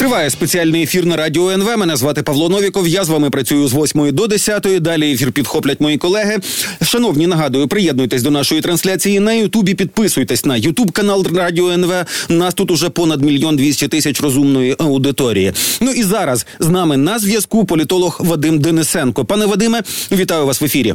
Триває спеціальний ефір на радіо НВ. Мене звати Павло Новіков. Я з вами працюю з 8 до 10. Далі ефір підхоплять мої колеги. Шановні, нагадую, приєднуйтесь до нашої трансляції на Ютубі. Підписуйтесь на Ютуб канал Радіо НВ. Нас тут уже понад мільйон двісті тисяч розумної аудиторії. Ну і зараз з нами на зв'язку політолог Вадим Денисенко. Пане Вадиме, вітаю вас в ефірі.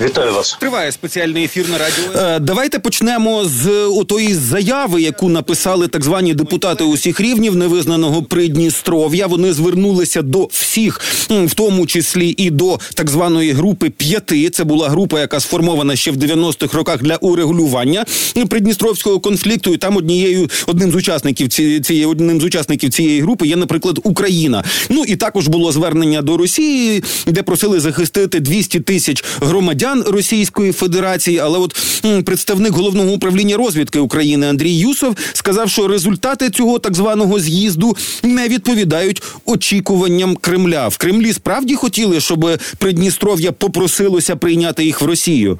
Вітаю вас. Триває спеціальний ефір на радіо. Е, давайте почнемо з отої заяви, яку написали так звані депутати усіх рівнів невизнаного Придністров'я. Вони звернулися до всіх, в тому числі і до так званої групи п'яти. Це була група, яка сформована ще в 90-х роках для урегулювання придністровського конфлікту. І там однією одним з учасників цієї одним з учасників цієї групи є, наприклад, Україна. Ну і також було звернення до Росії, де просили захистити 200 тисяч громадян громадян Російської Федерації. Але от представник головного управління розвідки України Андрій Юсов сказав, що результати цього так званого з'їзду не відповідають очікуванням Кремля. В Кремлі справді хотіли, щоб Придністров'я попросилося прийняти їх в Росію.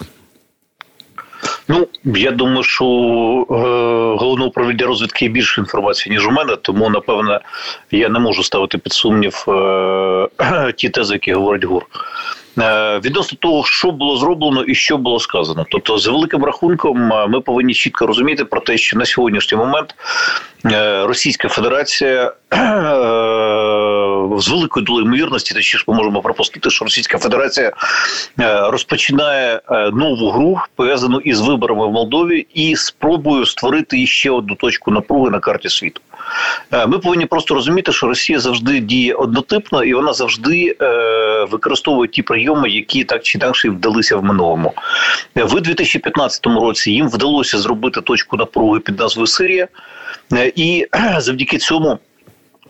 Ну я думаю, що е, головне управління розвідки більше інформації ніж у мене, тому напевне я не можу ставити під сумнів е, ті тези, які говорить ГУР. Е, відносно того, що було зроблено і що було сказано. Тобто, з великим рахунком, ми повинні чітко розуміти про те, що на сьогоднішній момент Російська Федерація з великою долею ймовірності, точніше ми можемо пропустити, що Російська Федерація розпочинає нову гру пов'язану із виборами в Молдові і спробою створити ще одну точку напруги на карті світу. Ми повинні просто розуміти, що Росія завжди діє однотипно і вона завжди використовує ті прийоми, які так чи інакше вдалися в минулому. В 2015 році їм вдалося зробити точку напруги під назвою Сирія, і завдяки цьому.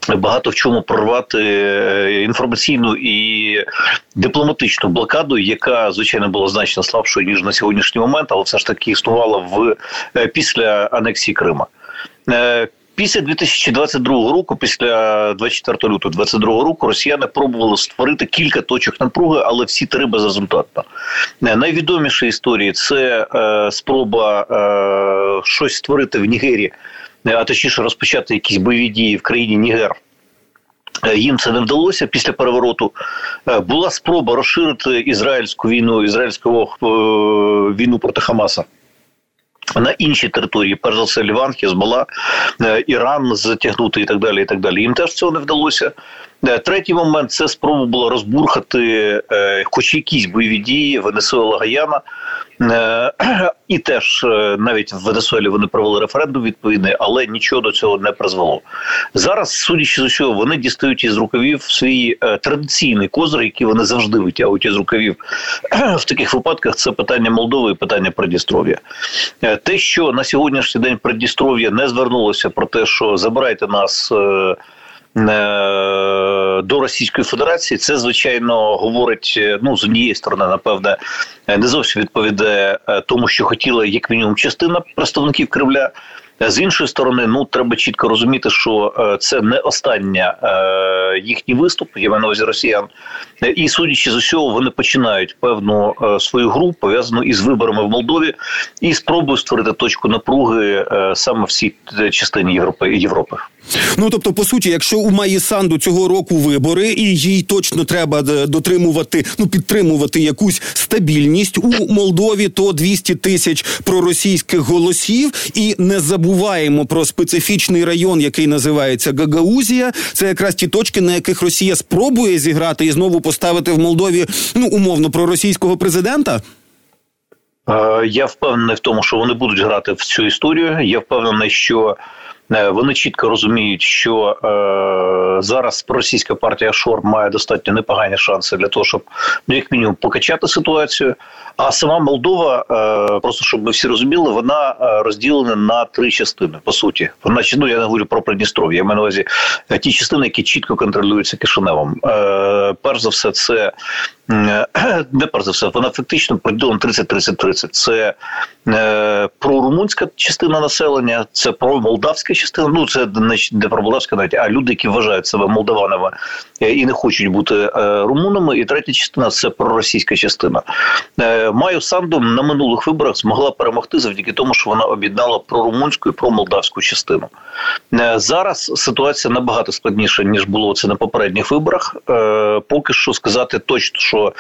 Багато в чому прорвати е, інформаційну і дипломатичну блокаду, яка звичайно була значно слабшою ніж на сьогоднішній момент, але все ж таки існувала в е, після анексії Крима. Е, Після 2022 року, після 24 лютого 2022 року, росіяни пробували створити кілька точок напруги, але всі три безрезультатно. Найвідоміші історії це е, спроба е, щось створити в Нігері, а точніше розпочати якісь бойові дії в країні Нігер. Е, їм це не вдалося після перевороту. Була спроба розширити ізраїльську війну, ізраїльську війну проти Хамаса на інші території, перш за все, Ліван, Хезбола, е, Іран затягнути і так далі. І так далі. Їм теж цього не вдалося. Е, третій момент це спроба була розбурхати, е, хоч якісь бойові дії Венесуела Гаяна. Е, і теж навіть в Венесуелі вони провели референдум відповідний, але нічого до цього не призвело. Зараз, судячи з усього, вони дістають із рукавів свій традиційний козир, який вони завжди витягують із рукавів в таких випадках. Це питання Молдови і питання Придністров'я. Те, що на сьогоднішній день Придністров'я не звернулося про те, що забирайте нас. Е, до Російської Федерації, це звичайно говорить е, ну з однієї сторони, напевне, не зовсім відповідає е, тому, що хотіла як мінімум частина представників Кремля. З іншої сторони, ну треба чітко розуміти, що це не остання їхній виступ, я маю на увазі росіян, і судячи з усього, вони починають певну свою гру пов'язану із виборами в Молдові і спробують створити точку напруги саме в цій частині Європи Європи. Ну тобто, по суті, якщо у Маї Санду цього року вибори, і їй точно треба дотримувати, ну підтримувати якусь стабільність у Молдові, то 200 тисяч проросійських голосів. І не забуваємо про специфічний район, який називається Гагаузія. Це якраз ті точки, на яких Росія спробує зіграти і знову поставити в Молдові ну умовно проросійського президента. Е, я впевнений в тому, що вони будуть грати в цю історію. Я впевнений, що Е, вони чітко розуміють, що е, зараз російська партія Шор має достатньо непогані шанси для того, щоб ну як мінімум покачати ситуацію. А сама Молдова, е, просто щоб ми всі розуміли, вона е, розділена на три частини. По суті, вона ну я не говорю про Придністров'я, я маю на увазі ті частини, які чітко контролюються Кишиневом. Е, Перш за все, це не перш за все, вона фактично поділена 30-30-30. Це е, прорумунська частина населення, це про молдавська частина. Ну це не про молдавська навіть, а люди, які вважають себе молдаванами е, і не хочуть бути е, румунами. І третя частина це проросійська частина. Е, Маю Санду на минулих виборах змогла перемогти завдяки тому, що вона об'єднала прорумунську і промолдавську частину. Е, зараз ситуація набагато складніша ніж було це на попередніх виборах. Е, Поки що сказати точно, що що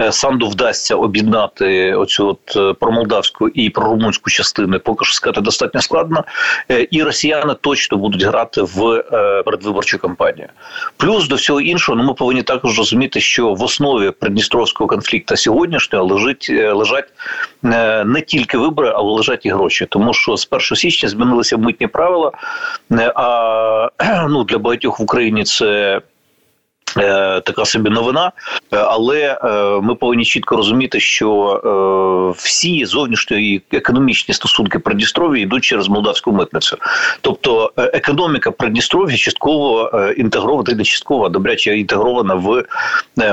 е, Санду вдасться об'єднати оцю от е, промолдавську і прорумунську частини, поки що сказати достатньо складно, е, і росіяни точно будуть грати в передвиборчу кампанію. Плюс до всього іншого, ну ми повинні також розуміти, що в основі придністровського конфлікту сьогоднішнього лежить лежать не тільки вибори, але лежать і гроші, тому що з 1 січня змінилися митні правила. А ну для багатьох в Україні це. Е, така собі новина, е, але е, ми повинні чітко розуміти, що всі зовнішні економічні стосунки Придністров'я йдуть через молдавську митницю. Тобто економіка Придністров'я частково інтегрована, не частково, а добряче інтегрована в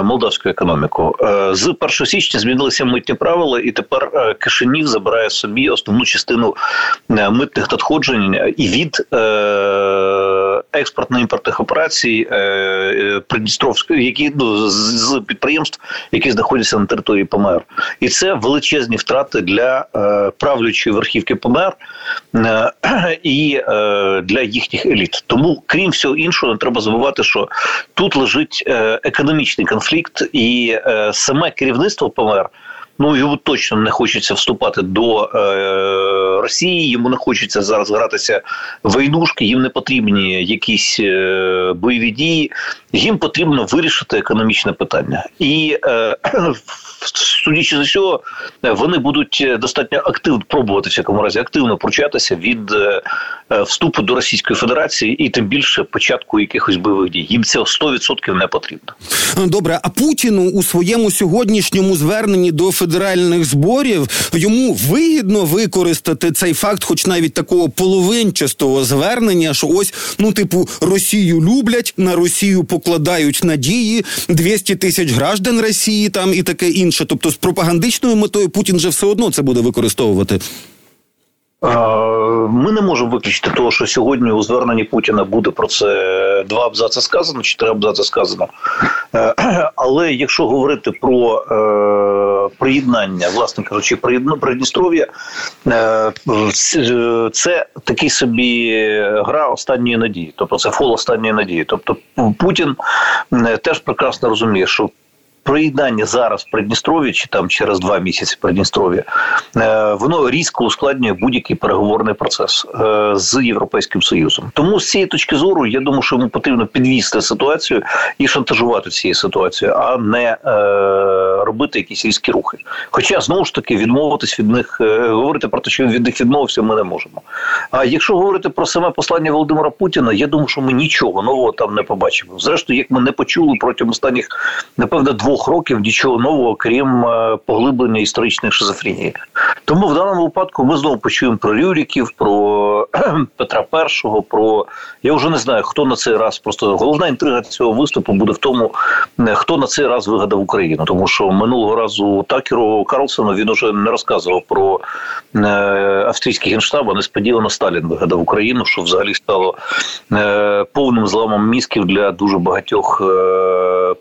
молдавську економіку. З 1 січня змінилися митні правила, і тепер Кишинів забирає собі основну частину митних надходжень і від експортно-імпортних операцій Придністровської, які ну, з підприємств, які знаходяться на території ПМР, і це величезні втрати для е, правлячої верхівки ПМР е, і е, для їхніх еліт. Тому, крім всього іншого, не треба забувати, що тут лежить е, економічний конфлікт, і е, саме керівництво ПМР. Ну йому точно не хочеться вступати до е, Росії. Йому не хочеться зараз гратися войнушки. Їм не потрібні якісь е, бойові дії. Їм потрібно вирішити економічне питання, і е, судячи з усього, вони будуть достатньо активно пробувати в всякому разі активно пручатися від е, вступу до Російської Федерації і тим більше початку якихось бойових дій. Їм це 100% не потрібно. Добре, а Путіну у своєму сьогоднішньому зверненні до федеральних зборів йому вигідно використати цей факт, хоч навіть такого половинчастого звернення, що ось ну, типу, Росію люблять, на Росію покладають надії, 200 тисяч граждан Росії там і таке інше. Тобто, з пропагандичною метою Путін вже все одно це буде використовувати. Ми не можемо виключити того, що сьогодні у зверненні Путіна буде про це два абзаци сказано, чи три абзаци сказано. Е, але якщо говорити про е, приєднання, власне кажучи, Придністров'я, е, це такий собі гра останньої надії, тобто це фол останньої надії. Тобто Путін теж прекрасно розуміє, що приєднання зараз в Придністров'я чи там через два місяці Придністров'я, е, воно різко ускладнює будь-який переговорний процес е, з європейським союзом. Тому з цієї точки зору я думаю, що йому потрібно підвісти ситуацію і шантажувати цією ситуацією, а не е, робити якісь різкі рухи. Хоча знову ж таки відмовитись від них, говорити про те, що від них відмовився, ми не можемо. А якщо говорити про саме послання Володимира Путіна, я думаю, що ми нічого нового там не побачимо. Зрештою, як ми не почули протягом останніх, напевно, двох двох років нічого нового, крім е, поглиблення історичної шизофренії. Тому в даному випадку ми знову почуємо про Рюріків, про Петра І, про я вже не знаю, хто на цей раз просто головна інтрига цього виступу буде в тому, е, хто на цей раз вигадав Україну, тому що минулого разу Такеру Карлсону він уже не розказував про е, австрійський генштаб, а несподівано Сталін вигадав Україну, що взагалі стало повним зламом мізків для дуже багатьох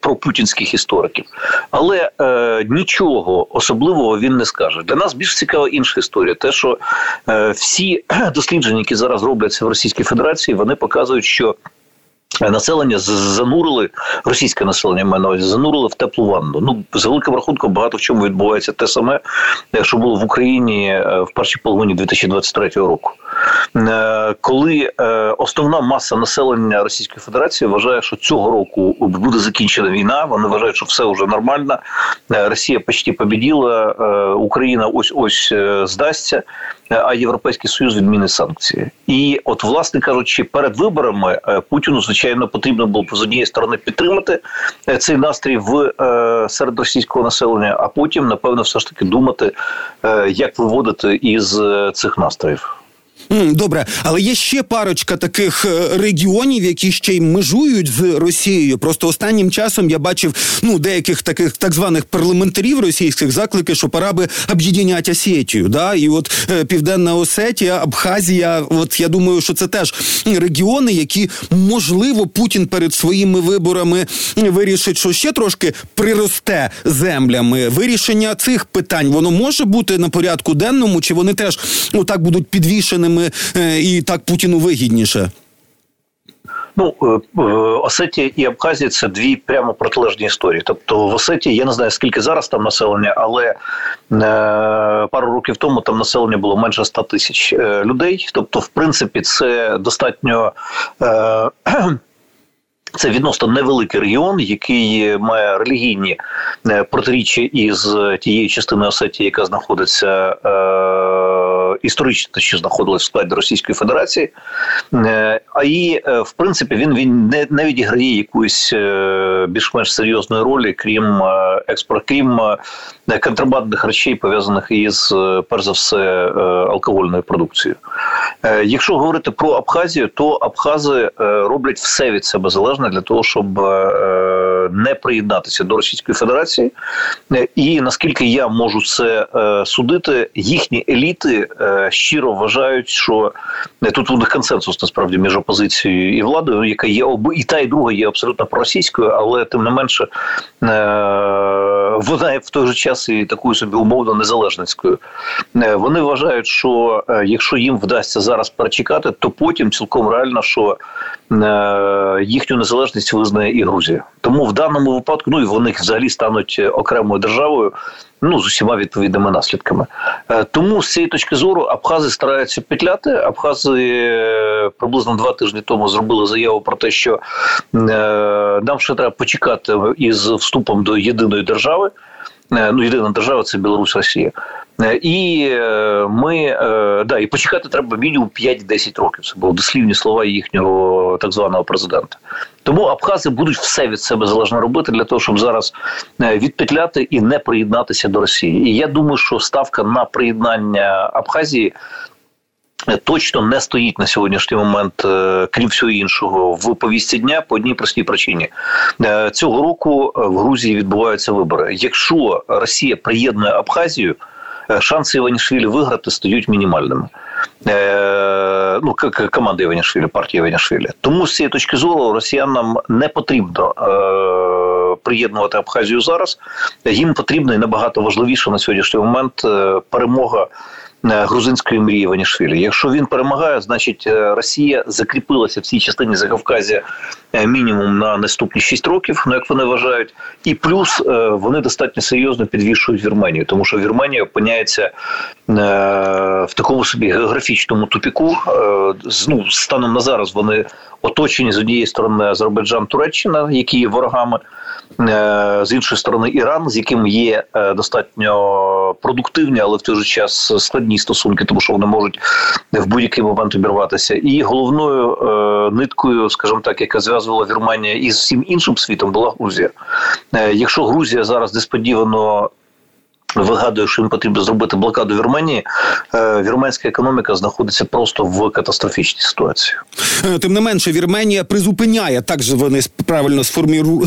пропутінських істориків років. Але е, нічого особливого він не скаже. Для нас більш цікава інша історія. Те, що е, всі дослідження, які зараз робляться в Російській Федерації, вони показують, що Населення занурили російське населення має на увазі, занурили в теплу ванну. Ну з великим рахунком багато в чому відбувається те саме, е, що було в Україні е, в першій половині 2023 року, е, коли основна маса населення Російської Федерації вважає, що цього року буде закінчена війна. Вони вважають, що все вже нормально. Росія почти побіділа, Україна ось ось здасться а європейський союз відміни санкції. І, от, власне кажучи, перед виборами е, Путіну звичайно потрібно було з однієї сторони підтримати е, цей настрій в е, серед російського населення, а потім, напевно, все ж таки думати, як виводити із цих настроїв. Добре, але є ще парочка таких е, регіонів, які ще й межують з Росією. Просто останнім часом я бачив ну деяких таких так званих парламентарів російських заклики, що пора би об'єднати Осетію. Да, і от е, Південна Осетія, Абхазія. От я думаю, що це теж регіони, які можливо Путін перед своїми виборами вирішить, що ще трошки приросте землями. Вирішення цих питань воно може бути на порядку денному, чи вони теж отак будуть підвішеними Е, і так Путіну вигідніше? Ну, е, е, Осетія і Абхазія це дві прямо протилежні історії. Тобто в Осетії я не знаю скільки зараз там населення, але пару років тому там населення було менше 100 тисяч людей. Тобто, в принципі, це достатньо. Це відносно невеликий регіон, який має релігійні протиріччя із тією частиною Осетії, яка знаходиться історично що знаходилась в складі Російської Федерації, е, а і е, в принципі він він не, не відіграє якоїсь е, більш-менш серйозної ролі, крім експорт, крім контрабандних речей, пов'язаних із перш за все алкогольною продукцією. Якщо говорити про Абхазію, то Абхази роблять все від себе залежне для того, щоб не приєднатися до Російської Федерації, і наскільки я можу це судити, їхні еліти щиро вважають, що тут у них консенсус насправді між опозицією і владою, яка є і та, і друга є абсолютно проросійською, але тим не менше вона в той же час і такою собі умовно незалежницькою. Вони вважають, що якщо їм вдасться зараз перечекати, то потім цілком реально, що їхню незалежність визнає і Грузія. Тому в даному випадку ну і вони взагалі стануть окремою державою ну з усіма відповідними наслідками. Е, тому з цієї точки зору Абхази стараються петляти. Абхази е, приблизно два тижні тому зробили заяву про те, що е, нам ще треба почекати із вступом до єдиної держави. Ну, єдина держава це Білорусь, Росія. І ми да, і почекати треба мінімум 5-10 років. Це були дослівні слова їхнього так званого президента. Тому Абхази будуть все від себе залежно робити для того, щоб зараз е, відпетляти і не приєднатися до Росії. І я думаю, що ставка на приєднання Абхазії. Е, точно не стоїть на сьогоднішній момент, е, крім всього іншого, в повісті дня по одній простій причині цього року в Грузії відбуваються вибори. Якщо Росія приєднує Абхазію, шанси Іванішвілі виграти стають мінімальними. Е, ну, команди Іванішвілі, партії Іванішвілі. Тому з цієї точки зору росіянам не потрібно е, приєднувати Абхазію зараз. Їм потрібно і набагато важливіше на сьогоднішній момент е, перемога. Е, грузинської мрії Ванішвілі. Якщо він перемагає, значить е, Росія закріпилася в цій частині Закавказя е, мінімум на наступні 6 років, ну як вони вважають, і плюс вони достатньо серйозно підвішують Вірменію, тому що Вірменія опиняється в такому собі географічному тупіку. Ну, станом на зараз вони оточені з однієї сторони Азербайджан, Туреччина, які є ворогами. З іншої сторони Іран, з яким є достатньо продуктивні, але в той же час складні стосунки, тому що вони можуть в будь-який момент обірватися. І головною е, ниткою, скажімо так, яка зв'язувала Вірменія із всім іншим світом, була Грузія. Якщо Грузія зараз несподівано Вигадую, що їм потрібно зробити блокаду Вірменії. Е, вірменська економіка знаходиться просто в катастрофічній ситуації. Е, тим не менше, Вірменія призупиняє так же вони правильно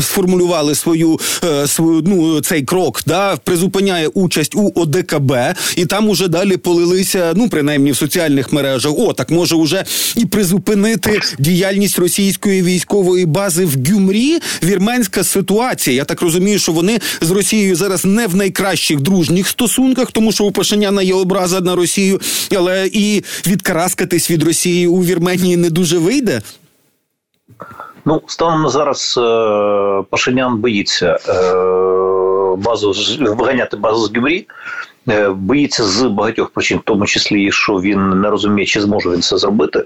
сформулювали свою е, свою ну цей крок. Да призупиняє участь у ОДКБ, і там уже далі полилися. Ну принаймні в соціальних мережах. О, так може уже і призупинити діяльність російської військової бази в Гюмрі. Вірменська ситуація. Я так розумію, що вони з Росією зараз не в найкращих друзях дружніх стосунках, тому що у Пашиняна є образа на Росію, але і відкараскатись від Росії у Вірменії не дуже вийде. Ну, станом на зараз е, Пашинян боїться е, базу виганяти базу з Гюмрі. Е, боїться з багатьох причин, в тому числі, що він не розуміє, чи зможе він це зробити.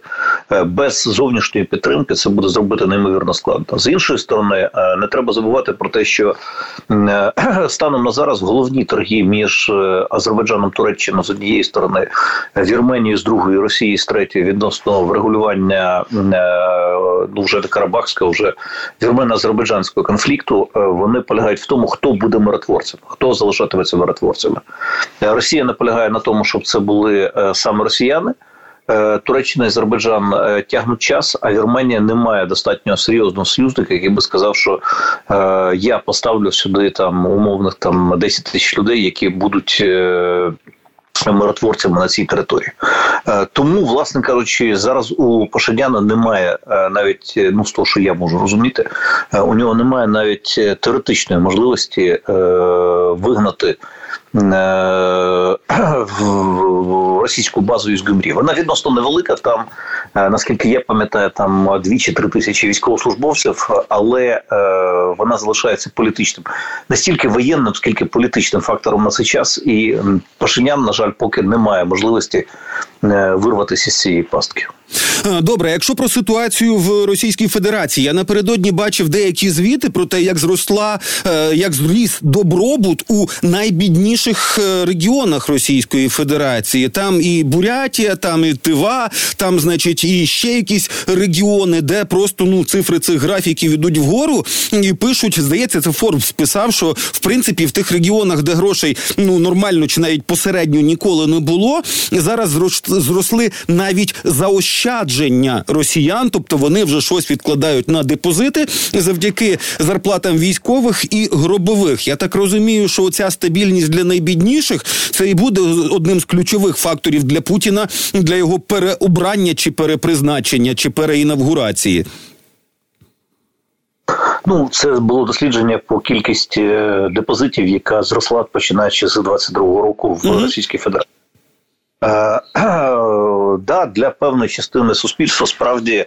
Е, без зовнішньої підтримки це буде зробити неймовірно складно. З іншої сторони, е, не треба забувати про те, що станом на зараз головні торги між Азербайджаном Туреччиною з однієї сторони, Вірменією з другої, Росії з третьої відносно врегулювання ну вже Карабахського, вже вірмено-азербайджанського конфлікту. Вони полягають в тому, хто буде миротворцем, хто залишатиметься миротворцями. Росія наполягає на тому, щоб це були е, саме росіяни. Туреччина і Азербайджан тягнуть час, а Вірменія не має достатньо серйозного союзника, який би сказав, що я поставлю сюди там умовних там 10 тисяч людей, які будуть миротворцями на цій території. Е, тому, власне кажучи, зараз у Пашиняна немає е, навіть ну з того, що я можу розуміти, е, у нього немає навіть теоретичної можливості вигнати російську базу із Гюмрі. Вона відносно невелика. Там наскільки я пам'ятаю, там дві чи три тисячі військовослужбовців, але вона залишається політичним настільки воєнним, скільки політичним фактором на цей час, і Пашинян, на жаль, поки немає можливості вирватися з цієї пастки. Добре, якщо про ситуацію в Російській Федерації, я напередодні бачив деякі звіти про те, як зросла, е, як зріс добробут у найбідніших е, регіонах Російської Федерації. Там і Бурятія, там і Тива, там, значить, і ще якісь регіони, де просто ну цифри цих графіків ідуть вгору і пишуть. Здається, це Форбс писав, що в принципі в тих регіонах, де грошей ну нормально чи навіть посередньо ніколи не було, зараз зросли навіть заощадження росіян, тобто вони вже щось відкладають на депозити завдяки зарплатам військових і гробових. Я так розумію, що ця стабільність для найбідніших це і буде одним з ключових факторів для Путіна для його переобрання чи перепризначення чи переінавгурації. Ну, це було дослідження по кількості е, депозитів, яка зросла починаючи з 22-го року в mm-hmm. Російській Федерації. Е, да, для певної частини суспільства справді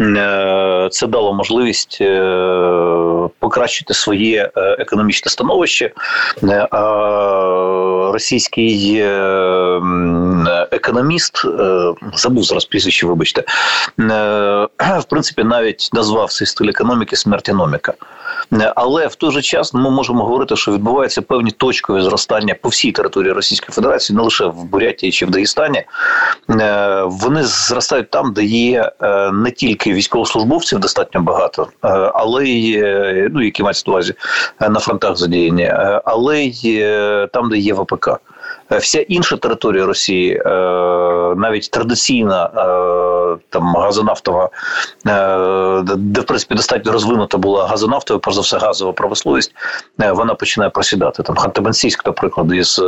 е, це дало можливість е, покращити своє економічне становище. Російський економіст забув зараз прізвище, вибачте, в принципі, навіть назвав цей стиль економіки смертіноміка. Але в той же час ми можемо говорити, що відбуваються певні точкові зростання по всій території Російської Федерації, не лише в Бурятії чи в Дагестані. Е, вони зростають там, де є е, не тільки військовослужбовців достатньо багато, е, але й ну, які мають увазі на фронтах задіяні, але й там, де є ВПК. Вся інша територія Росії, навіть традиційна там газонафтова, де в принципі достатньо розвинута була газонафтова, про за все газова промисловість, вона починає просідати. Там Ханты-Мансийск, наприклад, із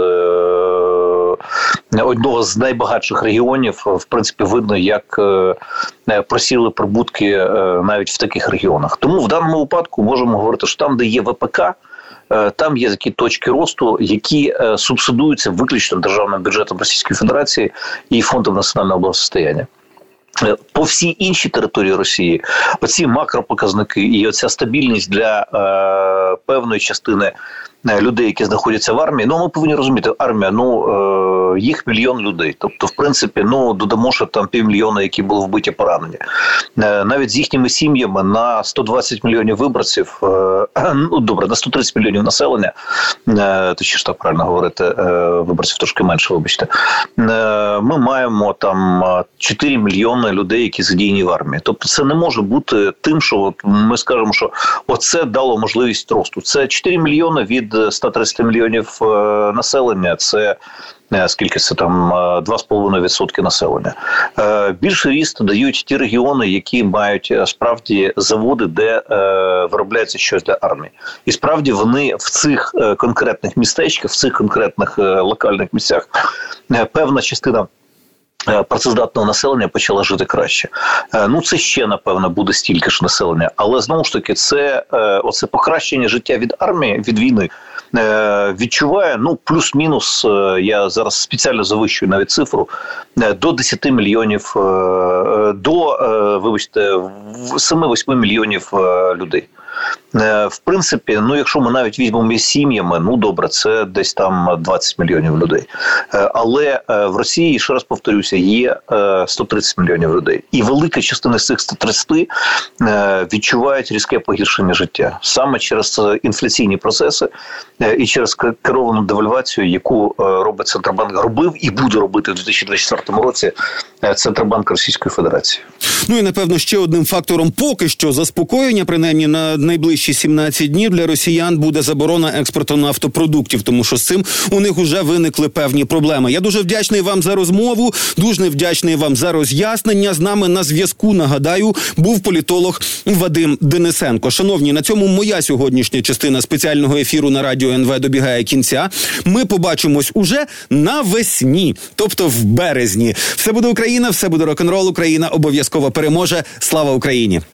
одного з найбагатших регіонів, в принципі, видно, як просіли прибутки навіть в таких регіонах. Тому в даному випадку можемо говорити, що там, де є ВПК. Там є такі точки росту, які субсидуються виключно державним бюджетом Російської Федерації і фондом національного благосостояння. По всій іншій території Росії оці макропоказники і оця стабільність для е, певної частини Е, людей, які знаходяться в армії. Ну ми повинні розуміти, армія ну е, їх мільйон людей. Тобто, в принципі, ну додамо, що там півмільйона, які були вбиті поранені, е, навіть з їхніми сім'ями на 120 мільйонів виборців. Ну добре, на 130 мільйонів населення, точніше так правильно говорити, виборців трошки менше. Вибачте, ми маємо там 4 мільйони людей, які задіяні в армії. Тобто, це не може бути тим, що ми скажемо, що оце дало можливість росту. Це 4 мільйони від 130 мільйонів е, населення. Це е, Скільки це там 2,5% населення більше ріст дають ті регіони, які мають е, справді заводи, де виробляється щось для армії, і справді вони в цих конкретних містечках, в цих конкретних локальних місцях певна частина. Е, працездатного населення почала жити краще. Е, ну це ще напевно буде стільки ж населення, але знову ж таки, це е, оце покращення життя від армії від війни відчуває ну плюс-мінус. Я зараз спеціально завищую навіть цифру до 10 мільйонів до вибачте 7-8 мільйонів людей. Е, в принципі, ну якщо ми навіть візьмемо із сім'ями, ну добре, це десь там 20 мільйонів людей. Е, але е, в Росії ще раз повторюся, є 130 мільйонів людей, і велика частина з цих 130 відчувають різке погіршення життя саме через інфляційні процеси, і через керовану девальвацію, яку робить Центробанк, робив і буде робити в 2024 році Центробанк Російської Федерації. Ну і напевно ще одним фактором поки що заспокоєння, принаймні на найближчі 17 днів для росіян буде заборона експорту нафтопродуктів, тому що з цим у них вже виникли певні проблеми. Я дуже вдячний вам за розмову. Дуже вдячний вам за роз'яснення. З нами на зв'язку. Нагадаю, був політолог Вадим Денисенко. Шановні, на цьому моя сьогоднішня частина спеціального ефіру на радіо НВ добігає кінця. Ми побачимось уже навесні, тобто в березні. Все буде Україна, все буде рок н рол Україна обов'язково переможе. Слава Україні!